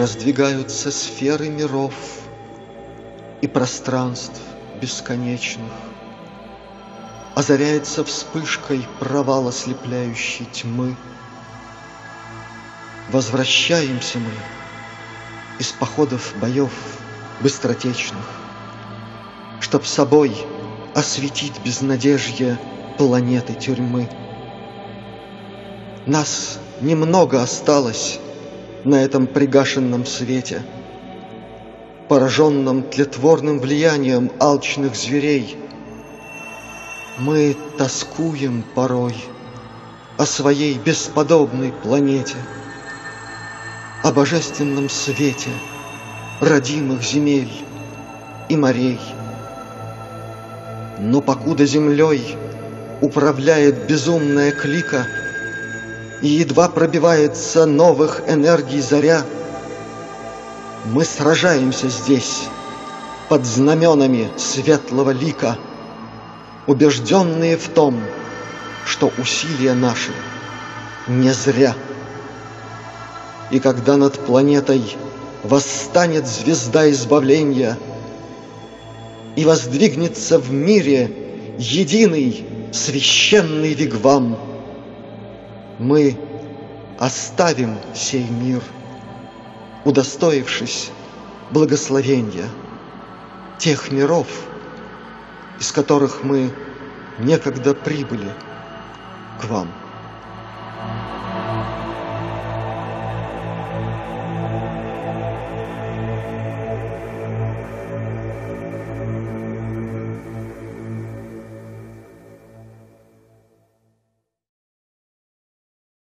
Раздвигаются сферы миров И пространств бесконечных. Озаряется вспышкой провал ослепляющей тьмы. Возвращаемся мы из походов боев быстротечных, Чтоб собой осветить безнадежье планеты тюрьмы. Нас немного осталось на этом пригашенном свете, Пораженном тлетворным влиянием алчных зверей. Мы тоскуем порой о своей бесподобной планете, О божественном свете родимых земель и морей. Но покуда землей управляет безумная клика — и едва пробивается новых энергий заря. Мы сражаемся здесь под знаменами светлого лика, убежденные в том, что усилия наши не зря. И когда над планетой восстанет звезда избавления и воздвигнется в мире единый священный вигвам — мы оставим сей мир, удостоившись благословения тех миров, из которых мы некогда прибыли к вам.